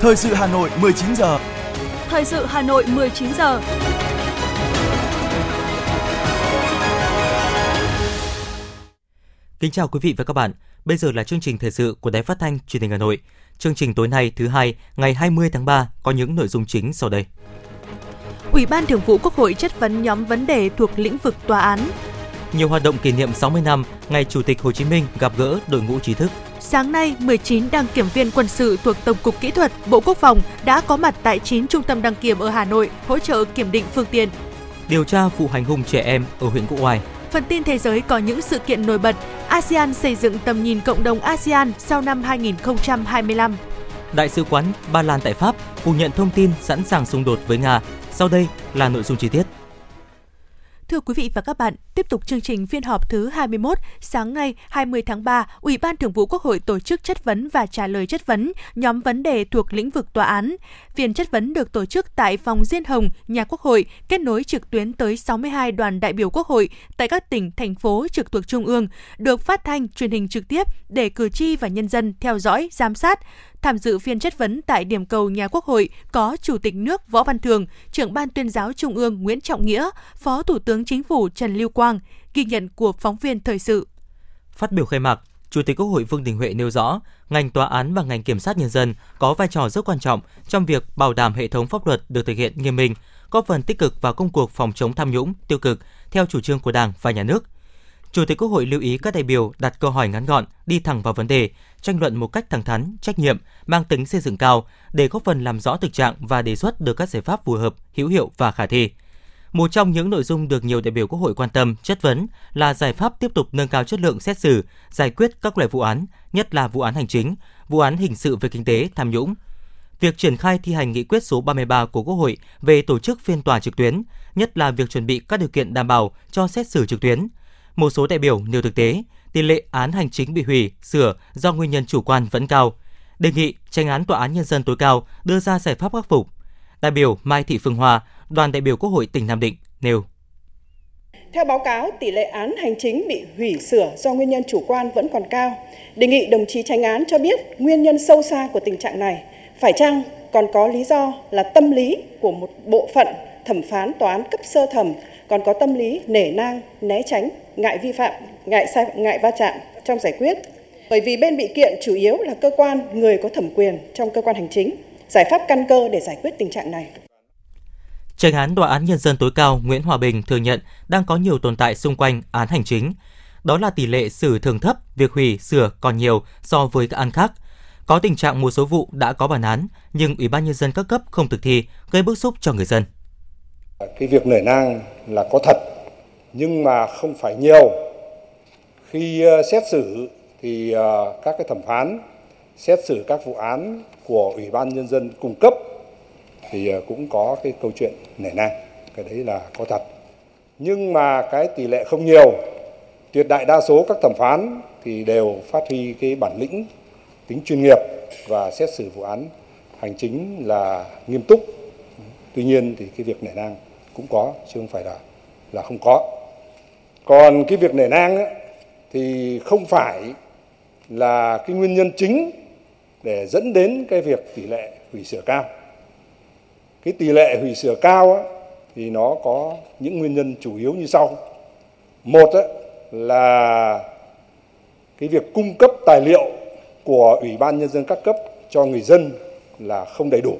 Thời sự Hà Nội 19 giờ. Thời sự Hà Nội 19 giờ. Kính chào quý vị và các bạn. Bây giờ là chương trình thời sự của Đài Phát thanh Truyền hình Hà Nội. Chương trình tối nay thứ hai, ngày 20 tháng 3 có những nội dung chính sau đây. Ủy ban Thường vụ Quốc hội chất vấn nhóm vấn đề thuộc lĩnh vực tòa án. Nhiều hoạt động kỷ niệm 60 năm ngày Chủ tịch Hồ Chí Minh gặp gỡ đội ngũ trí thức. Sáng nay, 19 đăng kiểm viên quân sự thuộc Tổng cục Kỹ thuật, Bộ Quốc phòng đã có mặt tại 9 trung tâm đăng kiểm ở Hà Nội hỗ trợ kiểm định phương tiện. Điều tra vụ hành hung trẻ em ở huyện Quốc Oai. Phần tin thế giới có những sự kiện nổi bật, ASEAN xây dựng tầm nhìn cộng đồng ASEAN sau năm 2025. Đại sứ quán Ba Lan tại Pháp phủ nhận thông tin sẵn sàng xung đột với Nga. Sau đây là nội dung chi tiết. Thưa quý vị và các bạn, tiếp tục chương trình phiên họp thứ 21, sáng ngày 20 tháng 3, Ủy ban Thường vụ Quốc hội tổ chức chất vấn và trả lời chất vấn nhóm vấn đề thuộc lĩnh vực tòa án. Phiên chất vấn được tổ chức tại phòng Diên Hồng, nhà Quốc hội, kết nối trực tuyến tới 62 đoàn đại biểu Quốc hội tại các tỉnh, thành phố trực thuộc Trung ương, được phát thanh truyền hình trực tiếp để cử tri và nhân dân theo dõi, giám sát. Tham dự phiên chất vấn tại điểm cầu nhà Quốc hội có Chủ tịch nước Võ Văn Thường, trưởng ban tuyên giáo Trung ương Nguyễn Trọng Nghĩa, Phó Thủ tướng Chính phủ Trần Lưu Quang, ghi nhận của phóng viên thời sự. Phát biểu khai mạc, Chủ tịch Quốc hội Vương Đình Huệ nêu rõ, ngành tòa án và ngành kiểm sát nhân dân có vai trò rất quan trọng trong việc bảo đảm hệ thống pháp luật được thực hiện nghiêm minh, góp phần tích cực vào công cuộc phòng chống tham nhũng, tiêu cực theo chủ trương của Đảng và Nhà nước. Chủ tịch Quốc hội lưu ý các đại biểu đặt câu hỏi ngắn gọn, đi thẳng vào vấn đề, tranh luận một cách thẳng thắn, trách nhiệm, mang tính xây dựng cao để góp phần làm rõ thực trạng và đề xuất được các giải pháp phù hợp, hữu hiệu và khả thi. Một trong những nội dung được nhiều đại biểu Quốc hội quan tâm, chất vấn là giải pháp tiếp tục nâng cao chất lượng xét xử, giải quyết các loại vụ án, nhất là vụ án hành chính, vụ án hình sự về kinh tế, tham nhũng. Việc triển khai thi hành nghị quyết số 33 của Quốc hội về tổ chức phiên tòa trực tuyến, nhất là việc chuẩn bị các điều kiện đảm bảo cho xét xử trực tuyến. Một số đại biểu nêu thực tế, tỷ lệ án hành chính bị hủy, sửa do nguyên nhân chủ quan vẫn cao. Đề nghị tranh án Tòa án Nhân dân tối cao đưa ra giải pháp khắc phục. Đại biểu Mai Thị Phương Hoa, đoàn đại biểu Quốc hội tỉnh Nam Định nêu. Theo báo cáo, tỷ lệ án hành chính bị hủy sửa do nguyên nhân chủ quan vẫn còn cao. Đề nghị đồng chí tranh án cho biết nguyên nhân sâu xa của tình trạng này. Phải chăng còn có lý do là tâm lý của một bộ phận thẩm phán tòa án cấp sơ thẩm còn có tâm lý nể nang, né tránh, ngại vi phạm, ngại sai, ngại va chạm trong giải quyết. Bởi vì bên bị kiện chủ yếu là cơ quan người có thẩm quyền trong cơ quan hành chính. Giải pháp căn cơ để giải quyết tình trạng này Tranh án Tòa án Nhân dân tối cao Nguyễn Hòa Bình thừa nhận đang có nhiều tồn tại xung quanh án hành chính. Đó là tỷ lệ xử thường thấp, việc hủy, sửa còn nhiều so với các án khác. Có tình trạng một số vụ đã có bản án, nhưng Ủy ban Nhân dân các cấp không thực thi, gây bức xúc cho người dân. Cái việc nể nang là có thật, nhưng mà không phải nhiều. Khi ờ, xét xử thì ờ, các cái thẩm phán xét xử các vụ án của Ủy ban Nhân dân cung cấp thì ờ, cũng có cái câu chuyện nể nang cái đấy là có thật nhưng mà cái tỷ lệ không nhiều tuyệt đại đa số các thẩm phán thì đều phát huy cái bản lĩnh tính chuyên nghiệp và xét xử vụ án hành chính là nghiêm túc tuy nhiên thì cái việc nể nang cũng có chứ không phải là là không có. Còn cái việc nể nang ấy, thì không phải là cái nguyên nhân chính để dẫn đến cái việc tỷ lệ hủy sửa cao. Cái tỷ lệ hủy sửa cao ấy, thì nó có những nguyên nhân chủ yếu như sau. Một ấy, là cái việc cung cấp tài liệu của ủy ban nhân dân các cấp cho người dân là không đầy đủ.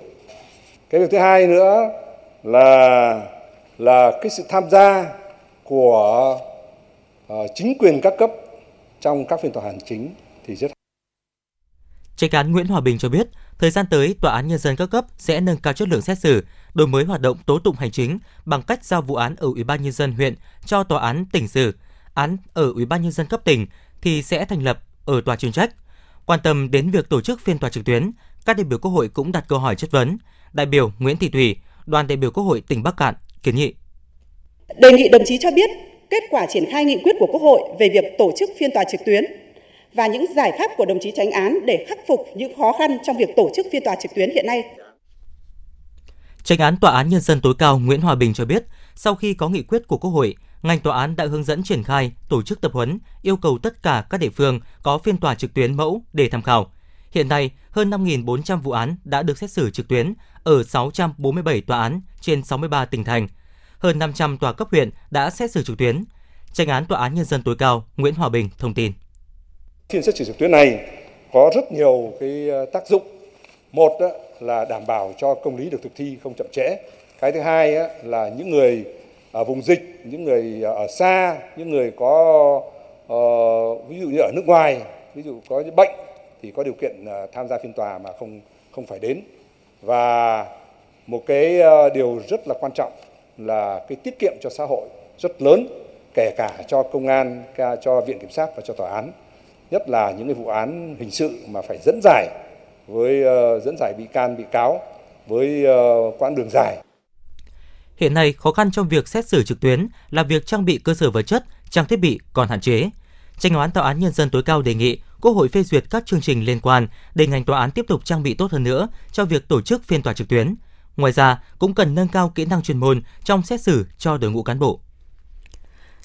Cái việc thứ hai nữa là là cái sự tham gia của uh, chính quyền các cấp trong các phiên tòa hành chính thì rất Tranh án Nguyễn Hòa Bình cho biết, thời gian tới, Tòa án Nhân dân các cấp sẽ nâng cao chất lượng xét xử, đổi mới hoạt động tố tụng hành chính bằng cách giao vụ án ở Ủy ban Nhân dân huyện cho Tòa án tỉnh xử, án ở Ủy ban Nhân dân cấp tỉnh thì sẽ thành lập ở tòa chuyên trách. Quan tâm đến việc tổ chức phiên tòa trực tuyến, các đại biểu Quốc hội cũng đặt câu hỏi chất vấn. Đại biểu Nguyễn Thị Thủy, đoàn đại biểu Quốc hội tỉnh Bắc Cạn kiến nghị. Đề nghị đồng chí cho biết kết quả triển khai nghị quyết của Quốc hội về việc tổ chức phiên tòa trực tuyến và những giải pháp của đồng chí tránh án để khắc phục những khó khăn trong việc tổ chức phiên tòa trực tuyến hiện nay. Tranh án Tòa án Nhân dân tối cao Nguyễn Hòa Bình cho biết, sau khi có nghị quyết của Quốc hội, ngành tòa án đã hướng dẫn triển khai, tổ chức tập huấn, yêu cầu tất cả các địa phương có phiên tòa trực tuyến mẫu để tham khảo. Hiện nay, hơn 5.400 vụ án đã được xét xử trực tuyến ở 647 tòa án trên 63 tỉnh thành. Hơn 500 tòa cấp huyện đã xét xử trực tuyến. Tranh án Tòa án Nhân dân tối cao Nguyễn Hòa Bình thông tin. Phiên xét xử trực tuyến này có rất nhiều cái ờ, tác dụng. Một là đảm bảo cho công lý được thực thi không chậm trễ. Cái thứ hai là những người ở vùng dịch, những người ở xa, những người có ờ, ví dụ như ở nước ngoài, ví dụ có những bệnh thì có điều kiện ờ, tham gia phiên tòa mà không không phải đến. Và một cái ờ, điều rất là quan trọng là cái tiết kiệm cho xã hội rất lớn kể cả cho công an, cho viện kiểm sát và cho tòa án. Nhất là những cái vụ án hình sự mà phải dẫn giải với uh, dẫn giải bị can bị cáo với uh, quãng đường dài. Hiện nay, khó khăn trong việc xét xử trực tuyến là việc trang bị cơ sở vật chất, trang thiết bị còn hạn chế. Tranh án Tòa án Nhân dân tối cao đề nghị Quốc hội phê duyệt các chương trình liên quan để ngành tòa án tiếp tục trang bị tốt hơn nữa cho việc tổ chức phiên tòa trực tuyến. Ngoài ra, cũng cần nâng cao kỹ năng chuyên môn trong xét xử cho đội ngũ cán bộ.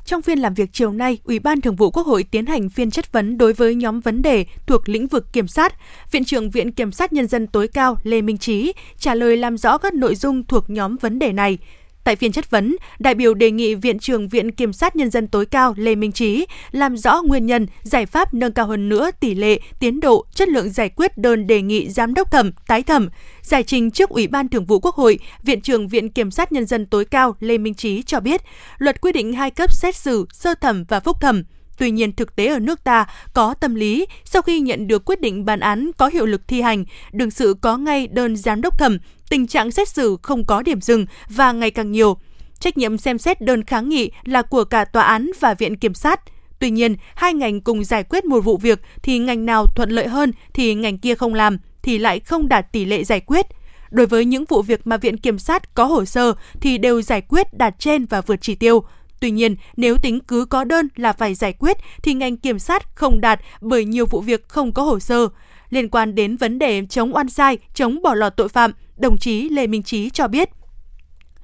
Trong phiên làm việc chiều nay, Ủy ban Thường vụ Quốc hội tiến hành phiên chất vấn đối với nhóm vấn đề thuộc lĩnh vực kiểm sát. Viện trưởng Viện Kiểm sát Nhân dân tối cao Lê Minh Trí trả lời làm rõ các nội dung thuộc nhóm vấn đề này. Tại phiên chất vấn, đại biểu đề nghị Viện trưởng Viện Kiểm sát Nhân dân tối cao Lê Minh Trí làm rõ nguyên nhân, giải pháp nâng cao hơn nữa tỷ lệ, tiến độ, chất lượng giải quyết đơn đề nghị giám đốc thẩm, tái thẩm. Giải trình trước Ủy ban Thường vụ Quốc hội, Viện trưởng Viện Kiểm sát Nhân dân tối cao Lê Minh Trí cho biết, luật quy định hai cấp xét xử, sơ thẩm và phúc thẩm. Tuy nhiên, thực tế ở nước ta có tâm lý sau khi nhận được quyết định bản án có hiệu lực thi hành, đương sự có ngay đơn giám đốc thẩm, tình trạng xét xử không có điểm dừng và ngày càng nhiều. Trách nhiệm xem xét đơn kháng nghị là của cả tòa án và viện kiểm sát. Tuy nhiên, hai ngành cùng giải quyết một vụ việc thì ngành nào thuận lợi hơn thì ngành kia không làm thì lại không đạt tỷ lệ giải quyết. Đối với những vụ việc mà viện kiểm sát có hồ sơ thì đều giải quyết đạt trên và vượt chỉ tiêu. Tuy nhiên, nếu tính cứ có đơn là phải giải quyết thì ngành kiểm sát không đạt bởi nhiều vụ việc không có hồ sơ. Liên quan đến vấn đề chống oan sai, chống bỏ lọt tội phạm, đồng chí Lê Minh Trí cho biết.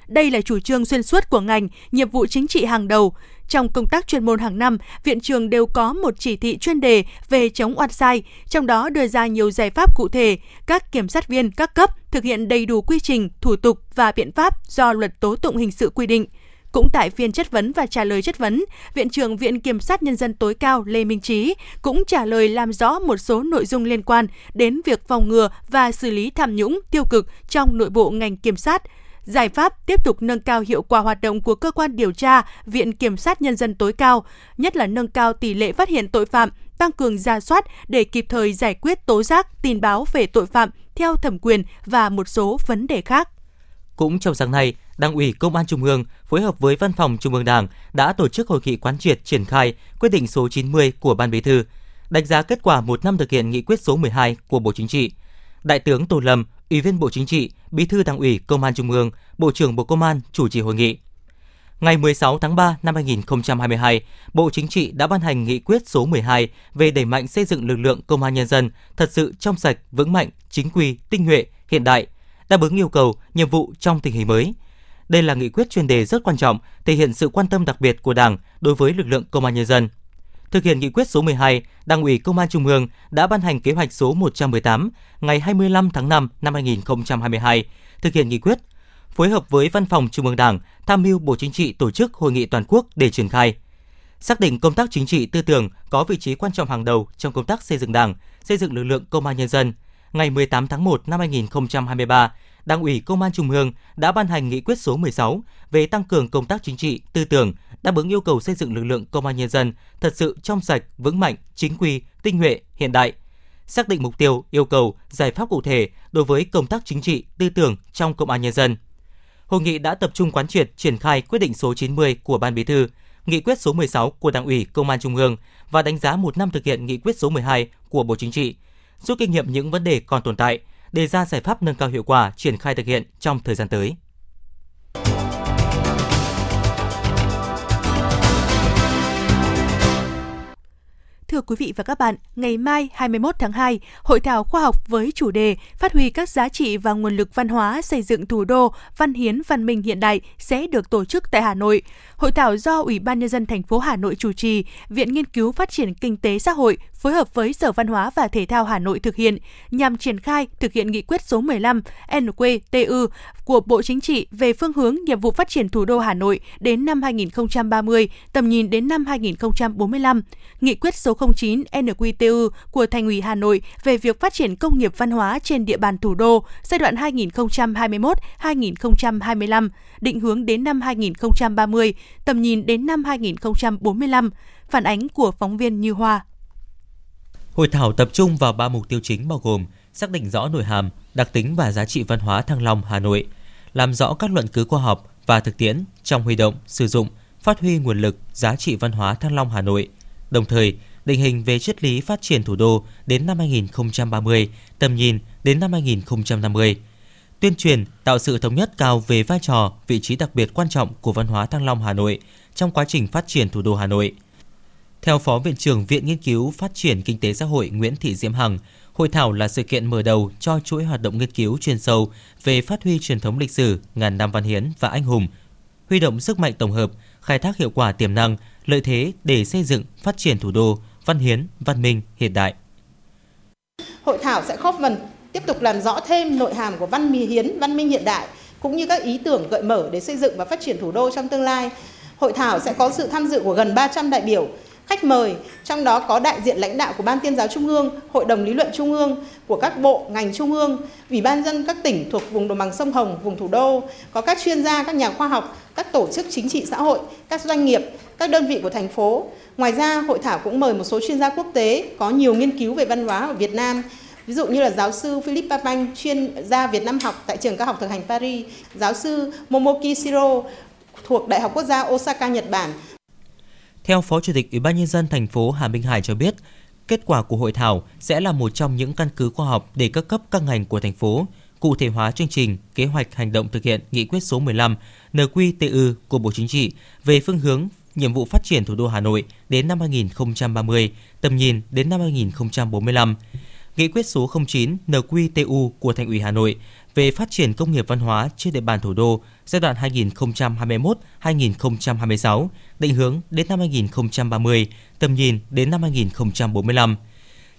Đây là chủ trương xuyên suốt của ngành, nhiệm vụ chính trị hàng đầu. Trong công tác chuyên môn hàng năm, viện trường đều có một chỉ thị chuyên đề về chống oan sai, trong đó đưa ra nhiều giải pháp cụ thể, các kiểm sát viên các cấp thực hiện đầy đủ quy trình, thủ tục và biện pháp do luật tố tụng hình sự quy định. Cũng tại phiên chất vấn và trả lời chất vấn, Viện trưởng Viện Kiểm sát Nhân dân tối cao Lê Minh Trí cũng trả lời làm rõ một số nội dung liên quan đến việc phòng ngừa và xử lý tham nhũng tiêu cực trong nội bộ ngành kiểm sát, giải pháp tiếp tục nâng cao hiệu quả hoạt động của cơ quan điều tra, Viện Kiểm sát Nhân dân tối cao, nhất là nâng cao tỷ lệ phát hiện tội phạm, tăng cường ra soát để kịp thời giải quyết tố giác, tin báo về tội phạm theo thẩm quyền và một số vấn đề khác. Cũng trong sáng nay, Đảng ủy Công an Trung ương phối hợp với Văn phòng Trung ương Đảng đã tổ chức hội nghị quán triệt triển khai quyết định số 90 của Ban Bí thư, đánh giá kết quả một năm thực hiện nghị quyết số 12 của Bộ Chính trị. Đại tướng Tô Lâm, Ủy viên Bộ Chính trị, Bí thư Đảng ủy Công an Trung ương, Bộ trưởng Bộ Công an chủ trì hội nghị. Ngày 16 tháng 3 năm 2022, Bộ Chính trị đã ban hành nghị quyết số 12 về đẩy mạnh xây dựng lực lượng công an nhân dân thật sự trong sạch, vững mạnh, chính quy, tinh nhuệ, hiện đại, đáp ứng yêu cầu, nhiệm vụ trong tình hình mới – đây là nghị quyết chuyên đề rất quan trọng, thể hiện sự quan tâm đặc biệt của Đảng đối với lực lượng công an nhân dân. Thực hiện nghị quyết số 12, Đảng ủy Công an Trung ương đã ban hành kế hoạch số 118 ngày 25 tháng 5 năm 2022, thực hiện nghị quyết, phối hợp với Văn phòng Trung ương Đảng, tham mưu Bộ Chính trị tổ chức hội nghị toàn quốc để triển khai. Xác định công tác chính trị tư tưởng có vị trí quan trọng hàng đầu trong công tác xây dựng Đảng, xây dựng lực lượng công an nhân dân. Ngày 18 tháng 1 năm 2023, Đảng ủy Công an Trung ương đã ban hành nghị quyết số 16 về tăng cường công tác chính trị, tư tưởng, đáp ứng yêu cầu xây dựng lực lượng công an nhân dân thật sự trong sạch, vững mạnh, chính quy, tinh nhuệ, hiện đại. Xác định mục tiêu, yêu cầu, giải pháp cụ thể đối với công tác chính trị, tư tưởng trong công an nhân dân. Hội nghị đã tập trung quán triệt triển khai quyết định số 90 của Ban Bí thư, nghị quyết số 16 của Đảng ủy Công an Trung ương và đánh giá một năm thực hiện nghị quyết số 12 của Bộ Chính trị, rút kinh nghiệm những vấn đề còn tồn tại, đề ra giải pháp nâng cao hiệu quả triển khai thực hiện trong thời gian tới. Thưa quý vị và các bạn, ngày mai 21 tháng 2, hội thảo khoa học với chủ đề Phát huy các giá trị và nguồn lực văn hóa xây dựng thủ đô văn hiến văn minh hiện đại sẽ được tổ chức tại Hà Nội. Hội thảo do Ủy ban nhân dân thành phố Hà Nội chủ trì, Viện Nghiên cứu Phát triển Kinh tế xã hội phối hợp với Sở Văn hóa và Thể thao Hà Nội thực hiện nhằm triển khai thực hiện nghị quyết số 15 NQTU của Bộ Chính trị về phương hướng nhiệm vụ phát triển thủ đô Hà Nội đến năm 2030, tầm nhìn đến năm 2045, nghị quyết số 09 NQTU của Thành ủy Hà Nội về việc phát triển công nghiệp văn hóa trên địa bàn thủ đô giai đoạn 2021-2025, định hướng đến năm 2030, tầm nhìn đến năm 2045. Phản ánh của phóng viên Như Hoa. Hội thảo tập trung vào ba mục tiêu chính bao gồm xác định rõ nội hàm, đặc tính và giá trị văn hóa Thăng Long Hà Nội, làm rõ các luận cứ khoa học và thực tiễn trong huy động, sử dụng, phát huy nguồn lực, giá trị văn hóa Thăng Long Hà Nội, đồng thời định hình về triết lý phát triển thủ đô đến năm 2030, tầm nhìn đến năm 2050. Tuyên truyền tạo sự thống nhất cao về vai trò, vị trí đặc biệt quan trọng của văn hóa Thăng Long Hà Nội trong quá trình phát triển thủ đô Hà Nội. Theo Phó Viện trưởng Viện Nghiên cứu Phát triển Kinh tế Xã hội Nguyễn Thị Diễm Hằng, Hội thảo là sự kiện mở đầu cho chuỗi hoạt động nghiên cứu chuyên sâu về phát huy truyền thống lịch sử ngàn năm văn hiến và anh hùng, huy động sức mạnh tổng hợp, khai thác hiệu quả tiềm năng, lợi thế để xây dựng, phát triển thủ đô văn hiến, văn minh hiện đại. Hội thảo sẽ góp phần tiếp tục làm rõ thêm nội hàm của văn hiến, văn minh hiện đại cũng như các ý tưởng gợi mở để xây dựng và phát triển thủ đô trong tương lai. Hội thảo sẽ có sự tham dự của gần 300 đại biểu khách mời, trong đó có đại diện lãnh đạo của Ban Tuyên giáo Trung ương, Hội đồng lý luận Trung ương, của các bộ, ngành Trung ương, Ủy ban dân các tỉnh thuộc vùng đồng bằng sông Hồng, vùng thủ đô, có các chuyên gia, các nhà khoa học, các tổ chức chính trị xã hội, các doanh nghiệp, các đơn vị của thành phố. Ngoài ra, hội thảo cũng mời một số chuyên gia quốc tế có nhiều nghiên cứu về văn hóa ở Việt Nam, ví dụ như là giáo sư Philip Papanh, chuyên gia Việt Nam học tại trường cao học thực hành Paris, giáo sư Momoki Shiro thuộc Đại học Quốc gia Osaka, Nhật Bản theo Phó Chủ tịch Ủy ban nhân dân thành phố Hà Minh Hải cho biết, kết quả của hội thảo sẽ là một trong những căn cứ khoa học để các cấp các ngành của thành phố cụ thể hóa chương trình, kế hoạch hành động thực hiện nghị quyết số 15 NQTU của Bộ Chính trị về phương hướng nhiệm vụ phát triển thủ đô Hà Nội đến năm 2030, tầm nhìn đến năm 2045. Nghị quyết số 09 NQTU của Thành ủy Hà Nội về phát triển công nghiệp văn hóa trên địa bàn thủ đô giai đoạn 2021-2026, định hướng đến năm 2030, tầm nhìn đến năm 2045.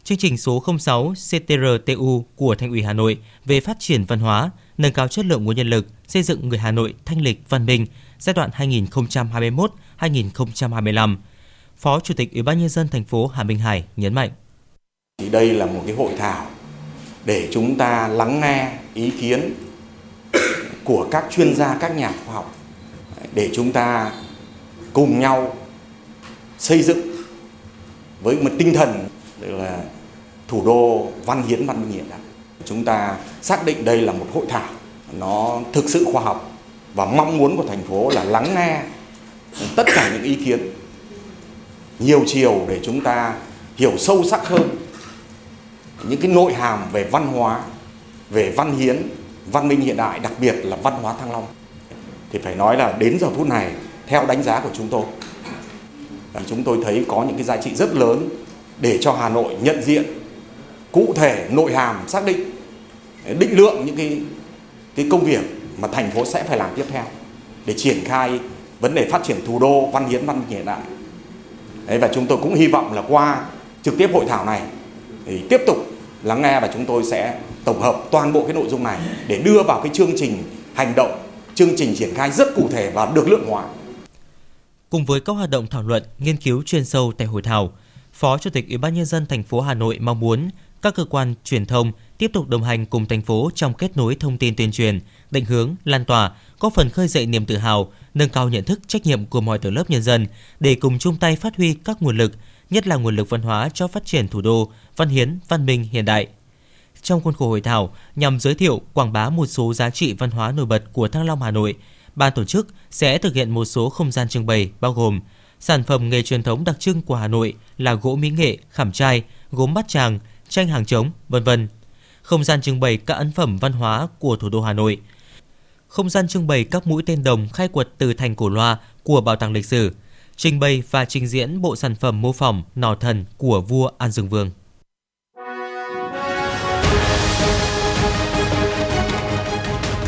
Chương trình số 06 CTRTU của Thành ủy Hà Nội về phát triển văn hóa, nâng cao chất lượng nguồn nhân lực, xây dựng người Hà Nội thanh lịch văn minh giai đoạn 2021-2025. Phó Chủ tịch Ủy ban nhân dân thành phố Hà Minh Hải nhấn mạnh: Đây là một cái hội thảo để chúng ta lắng nghe ý kiến của các chuyên gia, các nhà khoa học để chúng ta cùng nhau xây dựng với một tinh thần là thủ đô văn hiến văn minh hiện đại. Chúng ta xác định đây là một hội thảo nó thực sự khoa học và mong muốn của thành phố là lắng nghe tất cả những ý kiến nhiều chiều để chúng ta hiểu sâu sắc hơn những cái nội hàm về văn hóa, về văn hiến, văn minh hiện đại, đặc biệt là văn hóa Thăng Long. Thì phải nói là đến giờ phút này, theo đánh giá của chúng tôi, thì chúng tôi thấy có những cái giá trị rất lớn để cho Hà Nội nhận diện cụ thể nội hàm xác định định lượng những cái cái công việc mà thành phố sẽ phải làm tiếp theo để triển khai vấn đề phát triển thủ đô văn hiến văn minh hiện đại. Đấy, và chúng tôi cũng hy vọng là qua trực tiếp hội thảo này thì tiếp tục lắng nghe và chúng tôi sẽ tổng hợp toàn bộ cái nội dung này để đưa vào cái chương trình hành động, chương trình triển khai rất cụ thể và được lượng hóa. Cùng với các hoạt động thảo luận, nghiên cứu chuyên sâu tại hội thảo, Phó Chủ tịch Ủy ban nhân dân thành phố Hà Nội mong muốn các cơ quan truyền thông tiếp tục đồng hành cùng thành phố trong kết nối thông tin tuyên truyền, định hướng, lan tỏa, có phần khơi dậy niềm tự hào, nâng cao nhận thức trách nhiệm của mọi tầng lớp nhân dân để cùng chung tay phát huy các nguồn lực, nhất là nguồn lực văn hóa cho phát triển thủ đô, văn hiến, văn minh hiện đại. Trong khuôn khổ hội thảo, nhằm giới thiệu, quảng bá một số giá trị văn hóa nổi bật của Thăng Long Hà Nội, ban tổ chức sẽ thực hiện một số không gian trưng bày bao gồm sản phẩm nghề truyền thống đặc trưng của Hà Nội là gỗ mỹ nghệ, khảm trai, gốm bát tràng, tranh hàng trống, vân vân. Không gian trưng bày các ấn phẩm văn hóa của thủ đô Hà Nội. Không gian trưng bày các mũi tên đồng khai quật từ thành cổ loa của Bảo tàng lịch sử trình bày và trình diễn bộ sản phẩm mô phỏng nỏ thần của vua An Dương Vương.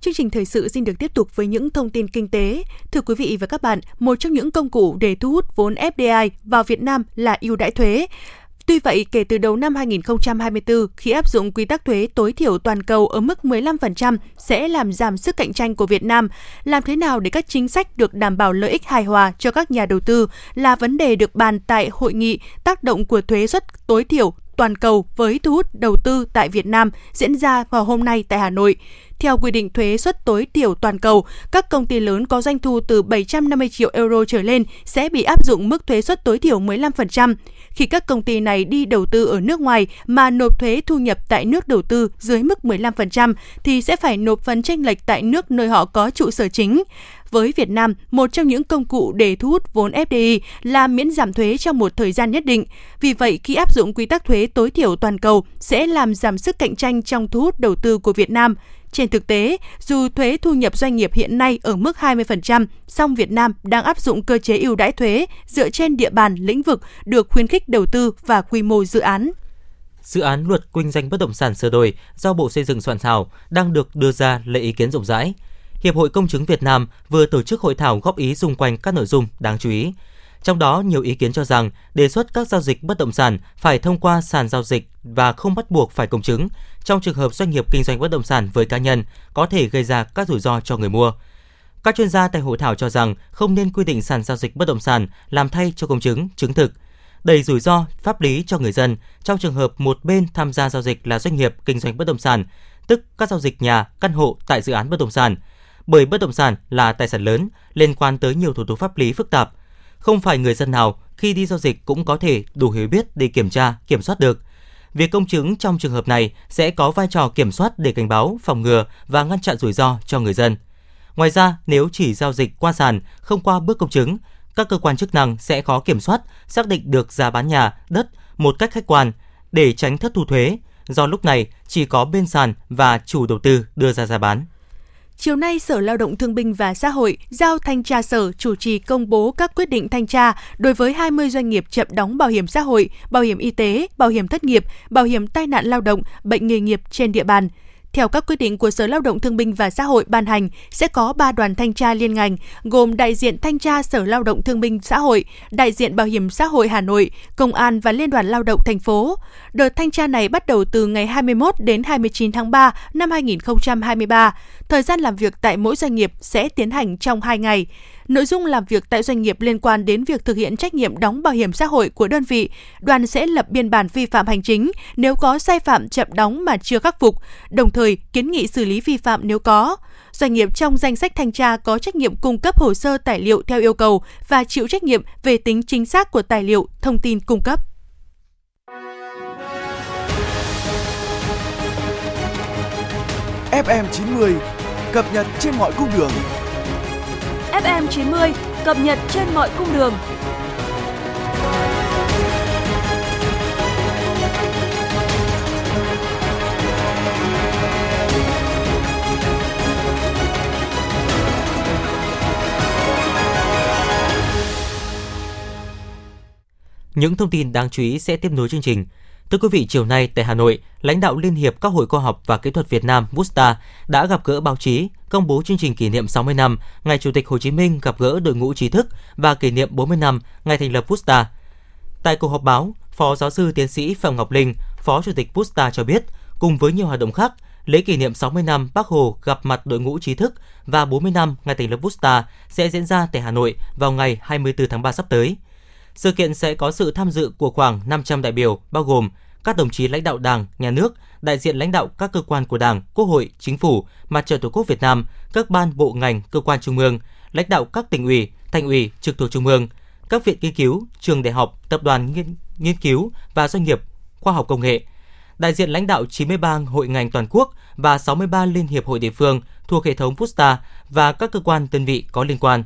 Chương trình thời sự xin được tiếp tục với những thông tin kinh tế. Thưa quý vị và các bạn, một trong những công cụ để thu hút vốn FDI vào Việt Nam là ưu đãi thuế. Tuy vậy, kể từ đầu năm 2024, khi áp dụng quy tắc thuế tối thiểu toàn cầu ở mức 15% sẽ làm giảm sức cạnh tranh của Việt Nam. Làm thế nào để các chính sách được đảm bảo lợi ích hài hòa cho các nhà đầu tư là vấn đề được bàn tại hội nghị tác động của thuế suất tối thiểu toàn cầu với thu hút đầu tư tại Việt Nam diễn ra vào hôm nay tại Hà Nội. Theo quy định thuế suất tối thiểu toàn cầu, các công ty lớn có doanh thu từ 750 triệu euro trở lên sẽ bị áp dụng mức thuế suất tối thiểu 15%. Khi các công ty này đi đầu tư ở nước ngoài mà nộp thuế thu nhập tại nước đầu tư dưới mức 15% thì sẽ phải nộp phần tranh lệch tại nước nơi họ có trụ sở chính với Việt Nam, một trong những công cụ để thu hút vốn FDI là miễn giảm thuế trong một thời gian nhất định. Vì vậy, khi áp dụng quy tắc thuế tối thiểu toàn cầu sẽ làm giảm sức cạnh tranh trong thu hút đầu tư của Việt Nam. Trên thực tế, dù thuế thu nhập doanh nghiệp hiện nay ở mức 20%, song Việt Nam đang áp dụng cơ chế ưu đãi thuế dựa trên địa bàn lĩnh vực được khuyến khích đầu tư và quy mô dự án. Dự án luật kinh doanh bất động sản sửa đổi do Bộ Xây dựng soạn thảo đang được đưa ra lấy ý kiến rộng rãi. Hiệp hội Công chứng Việt Nam vừa tổ chức hội thảo góp ý xung quanh các nội dung đáng chú ý. Trong đó, nhiều ý kiến cho rằng đề xuất các giao dịch bất động sản phải thông qua sàn giao dịch và không bắt buộc phải công chứng. Trong trường hợp doanh nghiệp kinh doanh bất động sản với cá nhân có thể gây ra các rủi ro cho người mua. Các chuyên gia tại hội thảo cho rằng không nên quy định sàn giao dịch bất động sản làm thay cho công chứng, chứng thực, đầy rủi ro pháp lý cho người dân trong trường hợp một bên tham gia giao dịch là doanh nghiệp kinh doanh bất động sản, tức các giao dịch nhà, căn hộ tại dự án bất động sản. Bởi bất động sản là tài sản lớn, liên quan tới nhiều thủ tục pháp lý phức tạp. Không phải người dân nào khi đi giao dịch cũng có thể đủ hiểu biết để kiểm tra, kiểm soát được. Việc công chứng trong trường hợp này sẽ có vai trò kiểm soát để cảnh báo, phòng ngừa và ngăn chặn rủi ro cho người dân. Ngoài ra, nếu chỉ giao dịch qua sàn, không qua bước công chứng, các cơ quan chức năng sẽ khó kiểm soát, xác định được giá bán nhà, đất một cách khách quan để tránh thất thu thuế, do lúc này chỉ có bên sàn và chủ đầu tư đưa ra giá bán. Chiều nay, Sở Lao động Thương binh và Xã hội giao thanh tra Sở chủ trì công bố các quyết định thanh tra đối với 20 doanh nghiệp chậm đóng bảo hiểm xã hội, bảo hiểm y tế, bảo hiểm thất nghiệp, bảo hiểm tai nạn lao động, bệnh nghề nghiệp trên địa bàn. Theo các quyết định của Sở Lao động Thương binh và Xã hội ban hành, sẽ có 3 đoàn thanh tra liên ngành, gồm đại diện thanh tra Sở Lao động Thương binh Xã hội, đại diện Bảo hiểm xã hội Hà Nội, Công an và Liên đoàn Lao động thành phố. Đợt thanh tra này bắt đầu từ ngày 21 đến 29 tháng 3 năm 2023. Thời gian làm việc tại mỗi doanh nghiệp sẽ tiến hành trong 2 ngày. Nội dung làm việc tại doanh nghiệp liên quan đến việc thực hiện trách nhiệm đóng bảo hiểm xã hội của đơn vị, đoàn sẽ lập biên bản vi phạm hành chính nếu có sai phạm chậm đóng mà chưa khắc phục, đồng thời kiến nghị xử lý vi phạm nếu có. Doanh nghiệp trong danh sách thanh tra có trách nhiệm cung cấp hồ sơ tài liệu theo yêu cầu và chịu trách nhiệm về tính chính xác của tài liệu, thông tin cung cấp. FM90 cập nhật trên mọi cung đường. FM 90 cập nhật trên mọi cung đường. Những thông tin đáng chú ý sẽ tiếp nối chương trình. Thưa quý vị, chiều nay tại Hà Nội, lãnh đạo Liên hiệp các hội khoa học và kỹ thuật Việt Nam VUSTA đã gặp gỡ báo chí, công bố chương trình kỷ niệm 60 năm ngày Chủ tịch Hồ Chí Minh gặp gỡ đội ngũ trí thức và kỷ niệm 40 năm ngày thành lập VUSTA. Tại cuộc họp báo, Phó giáo sư tiến sĩ Phạm Ngọc Linh, Phó Chủ tịch VUSTA cho biết, cùng với nhiều hoạt động khác, lễ kỷ niệm 60 năm Bác Hồ gặp mặt đội ngũ trí thức và 40 năm ngày thành lập VUSTA sẽ diễn ra tại Hà Nội vào ngày 24 tháng 3 sắp tới. Sự kiện sẽ có sự tham dự của khoảng 500 đại biểu, bao gồm các đồng chí lãnh đạo Đảng, Nhà nước, đại diện lãnh đạo các cơ quan của Đảng, Quốc hội, Chính phủ, Mặt trận Tổ quốc Việt Nam, các ban bộ ngành, cơ quan trung ương, lãnh đạo các tỉnh ủy, thành ủy trực thuộc trung ương, các viện nghiên cứu, trường đại học, tập đoàn nghiên, nghiên cứu và doanh nghiệp khoa học công nghệ. đại diện lãnh đạo 93 hội ngành toàn quốc và 63 liên hiệp hội địa phương thuộc hệ thống Pusta và các cơ quan đơn vị có liên quan.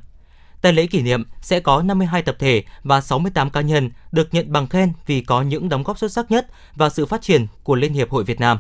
Tại lễ kỷ niệm sẽ có 52 tập thể và 68 cá nhân được nhận bằng khen vì có những đóng góp xuất sắc nhất vào sự phát triển của Liên hiệp hội Việt Nam.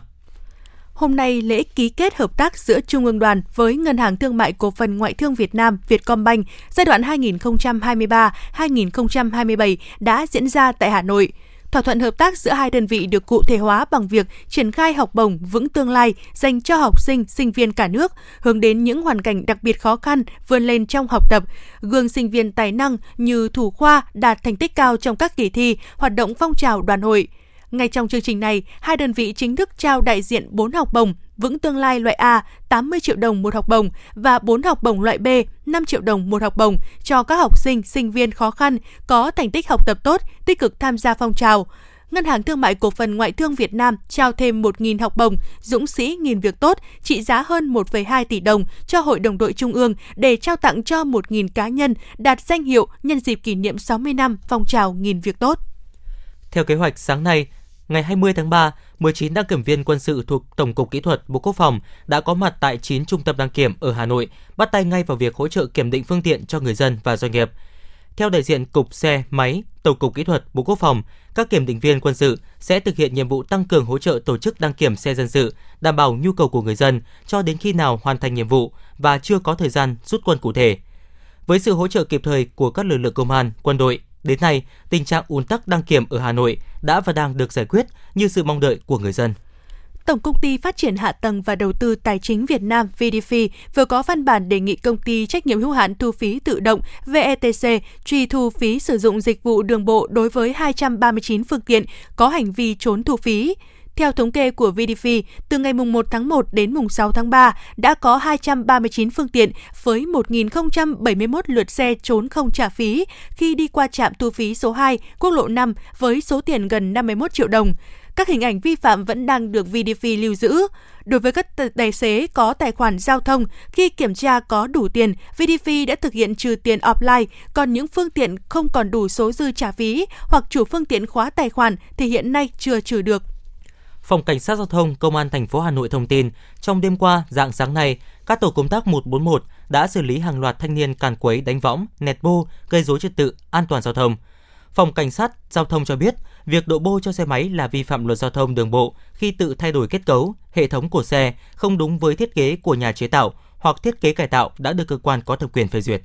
Hôm nay, lễ ký kết hợp tác giữa Trung ương đoàn với Ngân hàng Thương mại Cổ phần Ngoại thương Việt Nam Vietcombank giai đoạn 2023-2027 đã diễn ra tại Hà Nội. Thỏa thuận hợp tác giữa hai đơn vị được cụ thể hóa bằng việc triển khai học bổng vững tương lai dành cho học sinh, sinh viên cả nước, hướng đến những hoàn cảnh đặc biệt khó khăn vươn lên trong học tập, gương sinh viên tài năng như thủ khoa đạt thành tích cao trong các kỳ thi, hoạt động phong trào đoàn hội. Ngay trong chương trình này, hai đơn vị chính thức trao đại diện 4 học bổng Vững Tương lai loại A 80 triệu đồng một học bổng và 4 học bổng loại B 5 triệu đồng một học bổng cho các học sinh, sinh viên khó khăn có thành tích học tập tốt, tích cực tham gia phong trào. Ngân hàng Thương mại Cổ phần Ngoại thương Việt Nam trao thêm 1.000 học bổng Dũng sĩ nghìn việc tốt trị giá hơn 1,2 tỷ đồng cho Hội đồng đội Trung ương để trao tặng cho 1.000 cá nhân đạt danh hiệu nhân dịp kỷ niệm 60 năm phong trào nghìn việc tốt. Theo kế hoạch, sáng nay, ngày 20 tháng 3, 19 đăng kiểm viên quân sự thuộc Tổng cục Kỹ thuật Bộ Quốc phòng đã có mặt tại 9 trung tâm đăng kiểm ở Hà Nội, bắt tay ngay vào việc hỗ trợ kiểm định phương tiện cho người dân và doanh nghiệp. Theo đại diện Cục Xe, Máy, Tổng cục Kỹ thuật Bộ Quốc phòng, các kiểm định viên quân sự sẽ thực hiện nhiệm vụ tăng cường hỗ trợ tổ chức đăng kiểm xe dân sự, đảm bảo nhu cầu của người dân cho đến khi nào hoàn thành nhiệm vụ và chưa có thời gian rút quân cụ thể. Với sự hỗ trợ kịp thời của các lực lượng công an, quân đội, Đến nay, tình trạng ùn tắc đăng kiểm ở Hà Nội đã và đang được giải quyết như sự mong đợi của người dân. Tổng công ty Phát triển Hạ tầng và Đầu tư Tài chính Việt Nam VDF vừa có văn bản đề nghị công ty trách nhiệm hữu hạn thu phí tự động VETC truy thu phí sử dụng dịch vụ đường bộ đối với 239 phương tiện có hành vi trốn thu phí. Theo thống kê của VDF, từ ngày 1 tháng 1 đến mùng 6 tháng 3 đã có 239 phương tiện với 1.071 lượt xe trốn không trả phí khi đi qua trạm thu phí số 2, quốc lộ 5 với số tiền gần 51 triệu đồng. Các hình ảnh vi phạm vẫn đang được VDF lưu giữ. Đối với các tài xế có tài khoản giao thông, khi kiểm tra có đủ tiền, VDF đã thực hiện trừ tiền offline, còn những phương tiện không còn đủ số dư trả phí hoặc chủ phương tiện khóa tài khoản thì hiện nay chưa trừ được. Phòng Cảnh sát Giao thông Công an thành phố Hà Nội thông tin, trong đêm qua, dạng sáng nay, các tổ công tác 141 đã xử lý hàng loạt thanh niên càn quấy đánh võng, nẹt bô, gây rối trật tự, an toàn giao thông. Phòng Cảnh sát Giao thông cho biết, việc độ bô cho xe máy là vi phạm luật giao thông đường bộ khi tự thay đổi kết cấu, hệ thống của xe không đúng với thiết kế của nhà chế tạo hoặc thiết kế cải tạo đã được cơ quan có thẩm quyền phê duyệt.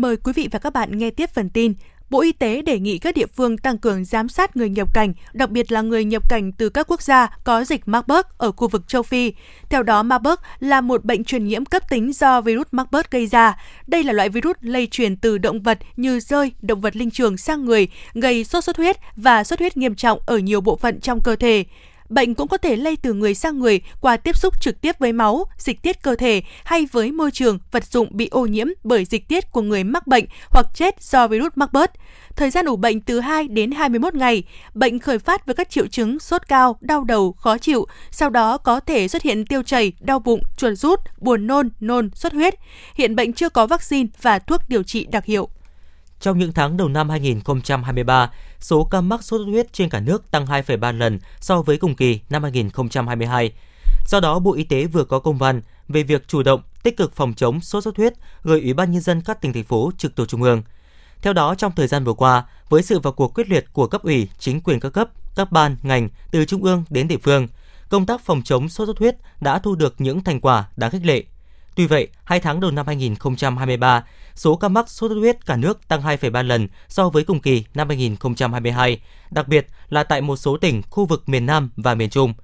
Mời quý vị và các bạn nghe tiếp phần tin. Bộ Y tế đề nghị các địa phương tăng cường giám sát người nhập cảnh, đặc biệt là người nhập cảnh từ các quốc gia có dịch Marburg ở khu vực châu Phi. Theo đó, Marburg là một bệnh truyền nhiễm cấp tính do virus Marburg gây ra. Đây là loại virus lây truyền từ động vật như rơi, động vật linh trường sang người, gây sốt xuất huyết và xuất huyết nghiêm trọng ở nhiều bộ phận trong cơ thể. Bệnh cũng có thể lây từ người sang người qua tiếp xúc trực tiếp với máu, dịch tiết cơ thể hay với môi trường, vật dụng bị ô nhiễm bởi dịch tiết của người mắc bệnh hoặc chết do virus mắc bớt. Thời gian ủ bệnh từ 2 đến 21 ngày. Bệnh khởi phát với các triệu chứng sốt cao, đau đầu, khó chịu, sau đó có thể xuất hiện tiêu chảy, đau bụng, chuột rút, buồn nôn, nôn, xuất huyết. Hiện bệnh chưa có vaccine và thuốc điều trị đặc hiệu. Trong những tháng đầu năm 2023, số ca mắc sốt xuất huyết trên cả nước tăng 2,3 lần so với cùng kỳ năm 2022. Do đó, Bộ Y tế vừa có công văn về việc chủ động, tích cực phòng chống sốt xuất huyết gửi Ủy ban nhân dân các tỉnh thành phố trực thuộc trung ương. Theo đó, trong thời gian vừa qua, với sự vào cuộc quyết liệt của cấp ủy, chính quyền các cấp, các ban, ngành từ trung ương đến địa phương, công tác phòng chống sốt xuất huyết đã thu được những thành quả đáng khích lệ. Tuy vậy, hai tháng đầu năm 2023, số ca mắc sốt xuất huyết cả nước tăng 2,3 lần so với cùng kỳ năm 2022, đặc biệt là tại một số tỉnh khu vực miền Nam và miền Trung.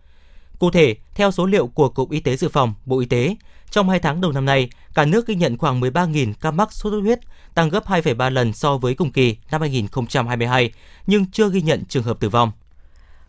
Cụ thể, theo số liệu của Cục Y tế Dự phòng, Bộ Y tế, trong 2 tháng đầu năm nay, cả nước ghi nhận khoảng 13.000 ca mắc sốt xuất huyết, tăng gấp 2,3 lần so với cùng kỳ năm 2022, nhưng chưa ghi nhận trường hợp tử vong.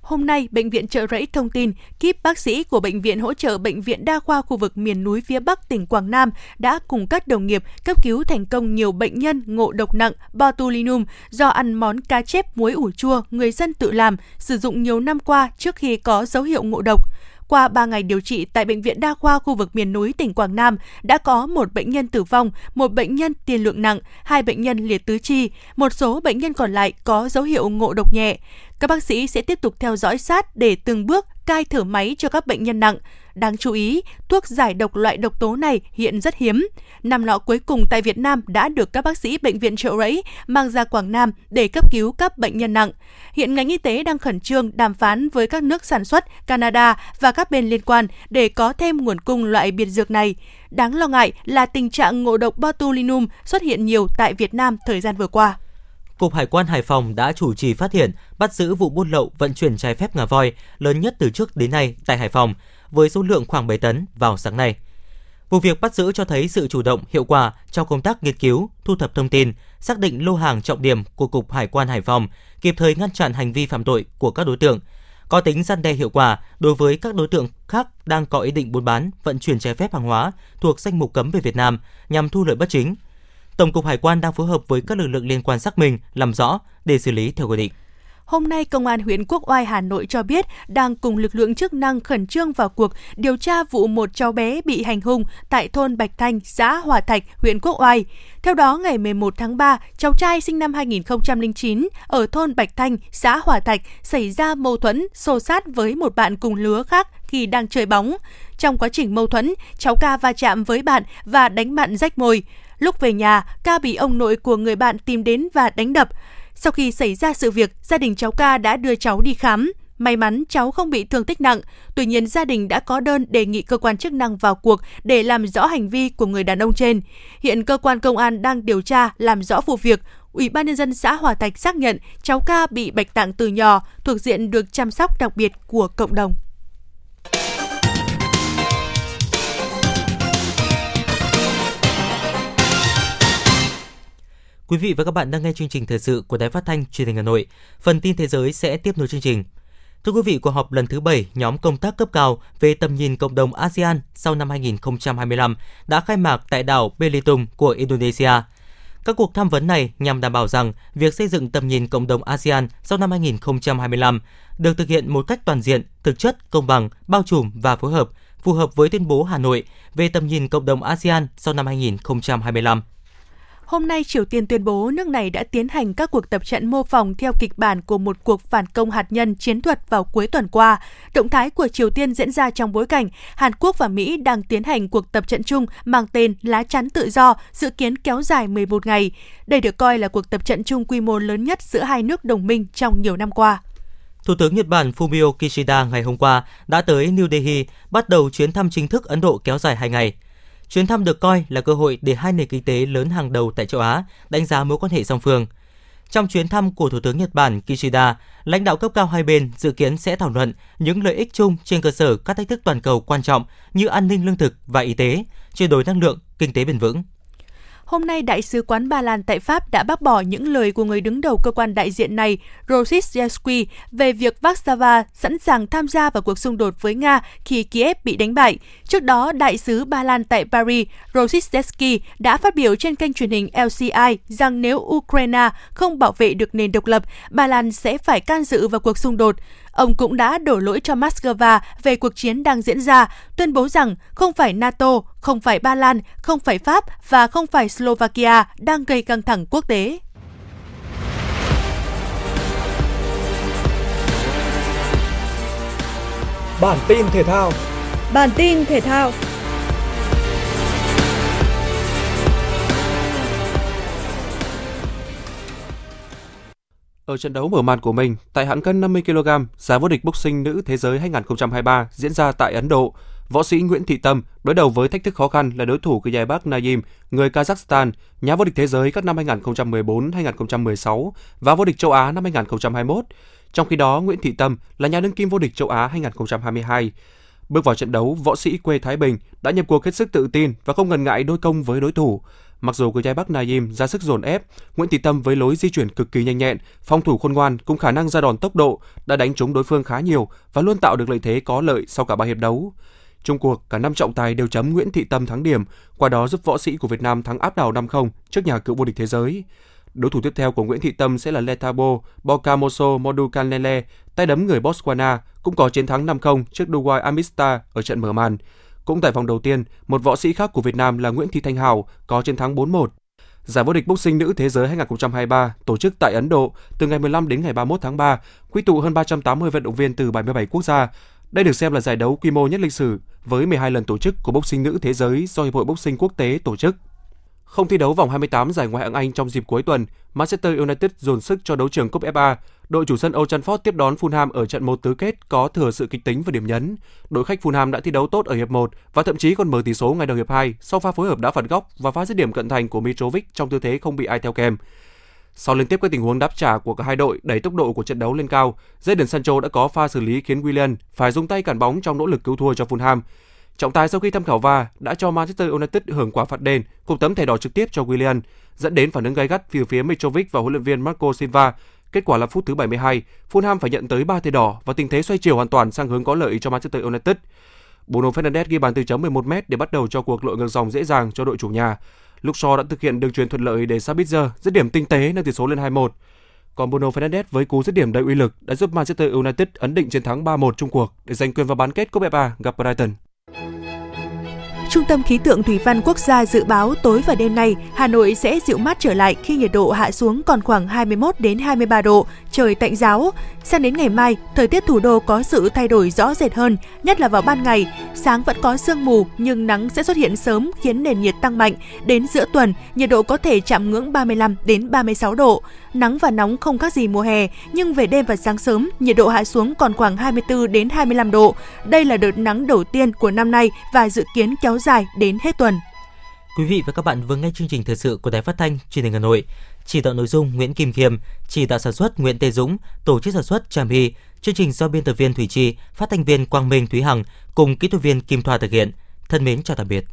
Hôm nay, Bệnh viện Trợ Rẫy thông tin, kíp bác sĩ của Bệnh viện hỗ trợ Bệnh viện Đa khoa khu vực miền núi phía Bắc tỉnh Quảng Nam đã cùng các đồng nghiệp cấp cứu thành công nhiều bệnh nhân ngộ độc nặng botulinum do ăn món cá chép muối ủ chua người dân tự làm, sử dụng nhiều năm qua trước khi có dấu hiệu ngộ độc. Qua 3 ngày điều trị tại Bệnh viện Đa khoa khu vực miền núi tỉnh Quảng Nam, đã có một bệnh nhân tử vong, một bệnh nhân tiền lượng nặng, hai bệnh nhân liệt tứ chi, một số bệnh nhân còn lại có dấu hiệu ngộ độc nhẹ. Các bác sĩ sẽ tiếp tục theo dõi sát để từng bước cai thở máy cho các bệnh nhân nặng. Đáng chú ý, thuốc giải độc loại độc tố này hiện rất hiếm. Năm lọ cuối cùng tại Việt Nam đã được các bác sĩ Bệnh viện Trợ Rẫy mang ra Quảng Nam để cấp cứu các bệnh nhân nặng. Hiện ngành y tế đang khẩn trương đàm phán với các nước sản xuất, Canada và các bên liên quan để có thêm nguồn cung loại biệt dược này. Đáng lo ngại là tình trạng ngộ độc botulinum xuất hiện nhiều tại Việt Nam thời gian vừa qua. Cục Hải quan Hải Phòng đã chủ trì phát hiện, bắt giữ vụ buôn lậu vận chuyển trái phép ngà voi lớn nhất từ trước đến nay tại Hải Phòng, với số lượng khoảng 7 tấn vào sáng nay. Vụ việc bắt giữ cho thấy sự chủ động, hiệu quả trong công tác nghiên cứu, thu thập thông tin, xác định lô hàng trọng điểm của Cục Hải quan Hải Phòng, kịp thời ngăn chặn hành vi phạm tội của các đối tượng, có tính gian đe hiệu quả đối với các đối tượng khác đang có ý định buôn bán, vận chuyển trái phép hàng hóa thuộc danh mục cấm về Việt Nam nhằm thu lợi bất chính. Tổng cục Hải quan đang phối hợp với các lực lượng liên quan xác minh, làm rõ để xử lý theo quy định. Hôm nay, Công an huyện Quốc Oai, Hà Nội cho biết đang cùng lực lượng chức năng khẩn trương vào cuộc điều tra vụ một cháu bé bị hành hung tại thôn Bạch Thanh, xã Hòa Thạch, huyện Quốc Oai. Theo đó, ngày 11 tháng 3, cháu trai sinh năm 2009 ở thôn Bạch Thanh, xã Hòa Thạch xảy ra mâu thuẫn, xô sát với một bạn cùng lứa khác khi đang chơi bóng. Trong quá trình mâu thuẫn, cháu ca va chạm với bạn và đánh bạn rách môi. Lúc về nhà, ca bị ông nội của người bạn tìm đến và đánh đập. Sau khi xảy ra sự việc, gia đình cháu ca đã đưa cháu đi khám. May mắn cháu không bị thương tích nặng, tuy nhiên gia đình đã có đơn đề nghị cơ quan chức năng vào cuộc để làm rõ hành vi của người đàn ông trên. Hiện cơ quan công an đang điều tra làm rõ vụ việc. Ủy ban nhân dân xã Hòa Thạch xác nhận cháu ca bị bạch tạng từ nhỏ, thuộc diện được chăm sóc đặc biệt của cộng đồng. Quý vị và các bạn đang nghe chương trình thời sự của Đài Phát thanh Truyền hình Hà Nội. Phần tin thế giới sẽ tiếp nối chương trình. Thưa quý vị, cuộc họp lần thứ 7 nhóm công tác cấp cao về tầm nhìn cộng đồng ASEAN sau năm 2025 đã khai mạc tại đảo Belitung của Indonesia. Các cuộc tham vấn này nhằm đảm bảo rằng việc xây dựng tầm nhìn cộng đồng ASEAN sau năm 2025 được thực hiện một cách toàn diện, thực chất, công bằng, bao trùm và phối hợp, phù hợp với tuyên bố Hà Nội về tầm nhìn cộng đồng ASEAN sau năm 2025. Hôm nay, Triều Tiên tuyên bố nước này đã tiến hành các cuộc tập trận mô phỏng theo kịch bản của một cuộc phản công hạt nhân chiến thuật vào cuối tuần qua. Động thái của Triều Tiên diễn ra trong bối cảnh Hàn Quốc và Mỹ đang tiến hành cuộc tập trận chung mang tên Lá chắn tự do, dự kiến kéo dài 11 ngày. Đây được coi là cuộc tập trận chung quy mô lớn nhất giữa hai nước đồng minh trong nhiều năm qua. Thủ tướng Nhật Bản Fumio Kishida ngày hôm qua đã tới New Delhi bắt đầu chuyến thăm chính thức Ấn Độ kéo dài 2 ngày. Chuyến thăm được coi là cơ hội để hai nền kinh tế lớn hàng đầu tại châu Á đánh giá mối quan hệ song phương. Trong chuyến thăm của Thủ tướng Nhật Bản Kishida, lãnh đạo cấp cao hai bên dự kiến sẽ thảo luận những lợi ích chung trên cơ sở các thách thức toàn cầu quan trọng như an ninh lương thực và y tế, chuyển đổi năng lượng, kinh tế bền vững hôm nay Đại sứ quán Ba Lan tại Pháp đã bác bỏ những lời của người đứng đầu cơ quan đại diện này, Rosis Zesky, về việc Warsaw sẵn sàng tham gia vào cuộc xung đột với Nga khi Kiev bị đánh bại. Trước đó, Đại sứ Ba Lan tại Paris, Rosis Zesky, đã phát biểu trên kênh truyền hình LCI rằng nếu Ukraine không bảo vệ được nền độc lập, Ba Lan sẽ phải can dự vào cuộc xung đột. Ông cũng đã đổ lỗi cho Moscow về cuộc chiến đang diễn ra, tuyên bố rằng không phải NATO, không phải Ba Lan, không phải Pháp và không phải Slovakia đang gây căng thẳng quốc tế. Bản tin thể thao Bản tin thể thao Ở trận đấu mở màn của mình tại hạng cân 50 kg, giải vô địch boxing nữ thế giới 2023 diễn ra tại Ấn Độ, võ sĩ Nguyễn Thị Tâm đối đầu với thách thức khó khăn là đối thủ của giải Bắc Naim, người Kazakhstan, nhà vô địch thế giới các năm 2014-2016 và vô địch châu Á năm 2021. Trong khi đó, Nguyễn Thị Tâm là nhà đương kim vô địch châu Á 2022. Bước vào trận đấu, võ sĩ quê Thái Bình đã nhập cuộc hết sức tự tin và không ngần ngại đôi công với đối thủ. Mặc dù người trai Bắc Naim ra sức dồn ép, Nguyễn Thị Tâm với lối di chuyển cực kỳ nhanh nhẹn, phòng thủ khôn ngoan cùng khả năng ra đòn tốc độ đã đánh trúng đối phương khá nhiều và luôn tạo được lợi thế có lợi sau cả ba hiệp đấu. Trung cuộc, cả năm trọng tài đều chấm Nguyễn Thị Tâm thắng điểm, qua đó giúp võ sĩ của Việt Nam thắng áp đảo 5-0 trước nhà cựu vô địch thế giới. Đối thủ tiếp theo của Nguyễn Thị Tâm sẽ là Letabo Bokamoso Modukanele tay đấm người Botswana cũng có chiến thắng 5-0 trước Duwai Amista ở trận mở màn. Cũng tại vòng đầu tiên, một võ sĩ khác của Việt Nam là Nguyễn Thị Thanh Hào có chiến thắng 4-1. Giải vô địch boxing nữ thế giới 2023 tổ chức tại Ấn Độ từ ngày 15 đến ngày 31 tháng 3, quy tụ hơn 380 vận động viên từ 77 quốc gia. Đây được xem là giải đấu quy mô nhất lịch sử với 12 lần tổ chức của boxing nữ thế giới do Hiệp hội Boxing Quốc tế tổ chức. Không thi đấu vòng 28 giải Ngoại hạng Anh trong dịp cuối tuần, Manchester United dồn sức cho đấu trường cúp FA. Đội chủ sân Old Trafford tiếp đón Fulham ở trận một tứ kết có thừa sự kịch tính và điểm nhấn. Đội khách Fulham đã thi đấu tốt ở hiệp 1 và thậm chí còn mở tỷ số ngay đầu hiệp 2 sau pha phối hợp đá phạt góc và pha dứt điểm cận thành của Mitrovic trong tư thế không bị ai theo kèm. Sau liên tiếp các tình huống đáp trả của cả hai đội đẩy tốc độ của trận đấu lên cao, Jadon Sancho đã có pha xử lý khiến Willian phải dùng tay cản bóng trong nỗ lực cứu thua cho Fulham. Trọng tài sau khi tham khảo VAR đã cho Manchester United hưởng quả phạt đền cùng tấm thẻ đỏ trực tiếp cho Willian, dẫn đến phản ứng gay gắt từ phía Mitrovic và huấn luyện viên Marco Silva. Kết quả là phút thứ 72, Fulham phải nhận tới 3 thẻ đỏ và tình thế xoay chiều hoàn toàn sang hướng có lợi cho Manchester United. Bruno Fernandes ghi bàn từ chấm 11m để bắt đầu cho cuộc lội ngược dòng dễ dàng cho đội chủ nhà. Lúc đã thực hiện đường truyền thuận lợi để Sabitzer dứt điểm tinh tế nâng tỷ số lên 2-1. Còn Bruno Fernandes với cú dứt điểm đầy uy lực đã giúp Manchester United ấn định chiến thắng 3-1 chung cuộc để giành quyền vào bán kết Cúp e FA gặp Brighton. Trung tâm Khí tượng Thủy văn Quốc gia dự báo tối và đêm nay, Hà Nội sẽ dịu mát trở lại khi nhiệt độ hạ xuống còn khoảng 21 đến 23 độ, trời tạnh giáo. Sang đến ngày mai, thời tiết thủ đô có sự thay đổi rõ rệt hơn, nhất là vào ban ngày. Sáng vẫn có sương mù nhưng nắng sẽ xuất hiện sớm khiến nền nhiệt tăng mạnh. Đến giữa tuần, nhiệt độ có thể chạm ngưỡng 35 đến 36 độ. Nắng và nóng không khác gì mùa hè, nhưng về đêm và sáng sớm, nhiệt độ hạ xuống còn khoảng 24 đến 25 độ. Đây là đợt nắng đầu tiên của năm nay và dự kiến kéo dài đến hết tuần. Quý vị và các bạn vừa nghe chương trình thời sự của Đài Phát thanh Truyền hình Hà Nội. Chỉ đạo nội dung Nguyễn Kim Khiêm, chỉ đạo sản xuất Nguyễn Tê Dũng, tổ chức sản xuất Trà My. Chương trình do biên tập viên Thủy trì phát thanh viên Quang Minh Thúy Hằng cùng kỹ thuật viên Kim Thoa thực hiện. Thân mến chào tạm biệt.